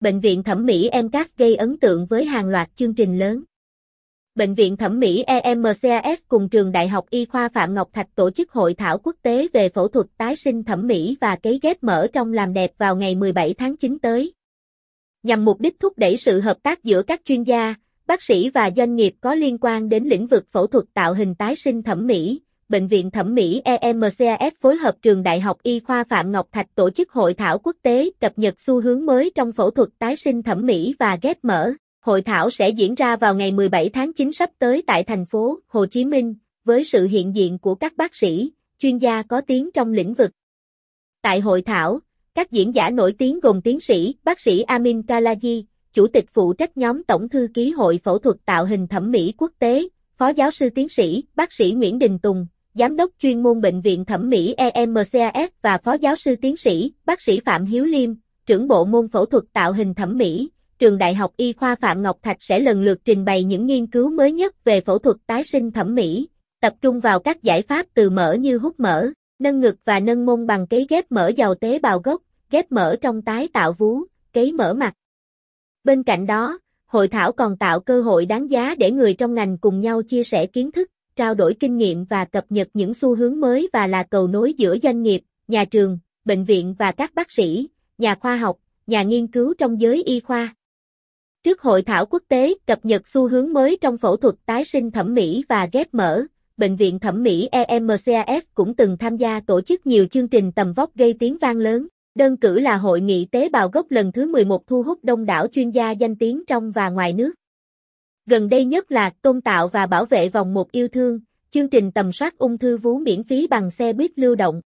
Bệnh viện thẩm mỹ MCAS gây ấn tượng với hàng loạt chương trình lớn. Bệnh viện thẩm mỹ EMCAS cùng trường Đại học Y khoa Phạm Ngọc Thạch tổ chức hội thảo quốc tế về phẫu thuật tái sinh thẩm mỹ và cấy ghép mỡ trong làm đẹp vào ngày 17 tháng 9 tới. Nhằm mục đích thúc đẩy sự hợp tác giữa các chuyên gia, bác sĩ và doanh nghiệp có liên quan đến lĩnh vực phẫu thuật tạo hình tái sinh thẩm mỹ, Bệnh viện Thẩm mỹ EMCAS phối hợp Trường Đại học Y khoa Phạm Ngọc Thạch tổ chức hội thảo quốc tế cập nhật xu hướng mới trong phẫu thuật tái sinh thẩm mỹ và ghép mỡ. Hội thảo sẽ diễn ra vào ngày 17 tháng 9 sắp tới tại thành phố Hồ Chí Minh, với sự hiện diện của các bác sĩ, chuyên gia có tiếng trong lĩnh vực. Tại hội thảo, các diễn giả nổi tiếng gồm tiến sĩ, bác sĩ Amin Kalaji, Chủ tịch phụ trách nhóm Tổng thư ký Hội Phẫu thuật Tạo hình Thẩm mỹ Quốc tế, Phó giáo sư tiến sĩ, bác sĩ Nguyễn Đình Tùng, Giám đốc chuyên môn Bệnh viện Thẩm mỹ EMCAS và Phó giáo sư tiến sĩ, bác sĩ Phạm Hiếu Liêm, trưởng bộ môn phẫu thuật tạo hình thẩm mỹ, trường Đại học Y khoa Phạm Ngọc Thạch sẽ lần lượt trình bày những nghiên cứu mới nhất về phẫu thuật tái sinh thẩm mỹ, tập trung vào các giải pháp từ mỡ như hút mỡ, nâng ngực và nâng mông bằng cấy ghép mỡ giàu tế bào gốc, ghép mỡ trong tái tạo vú, cấy mỡ mặt. Bên cạnh đó, hội thảo còn tạo cơ hội đáng giá để người trong ngành cùng nhau chia sẻ kiến thức, trao đổi kinh nghiệm và cập nhật những xu hướng mới và là cầu nối giữa doanh nghiệp, nhà trường, bệnh viện và các bác sĩ, nhà khoa học, nhà nghiên cứu trong giới y khoa. Trước hội thảo quốc tế cập nhật xu hướng mới trong phẫu thuật tái sinh thẩm mỹ và ghép mỡ, Bệnh viện Thẩm mỹ EMCAS cũng từng tham gia tổ chức nhiều chương trình tầm vóc gây tiếng vang lớn. Đơn cử là Hội nghị tế bào gốc lần thứ 11 thu hút đông đảo chuyên gia danh tiếng trong và ngoài nước. Gần đây nhất là tôn tạo và bảo vệ vòng một yêu thương, chương trình tầm soát ung thư vú miễn phí bằng xe buýt lưu động.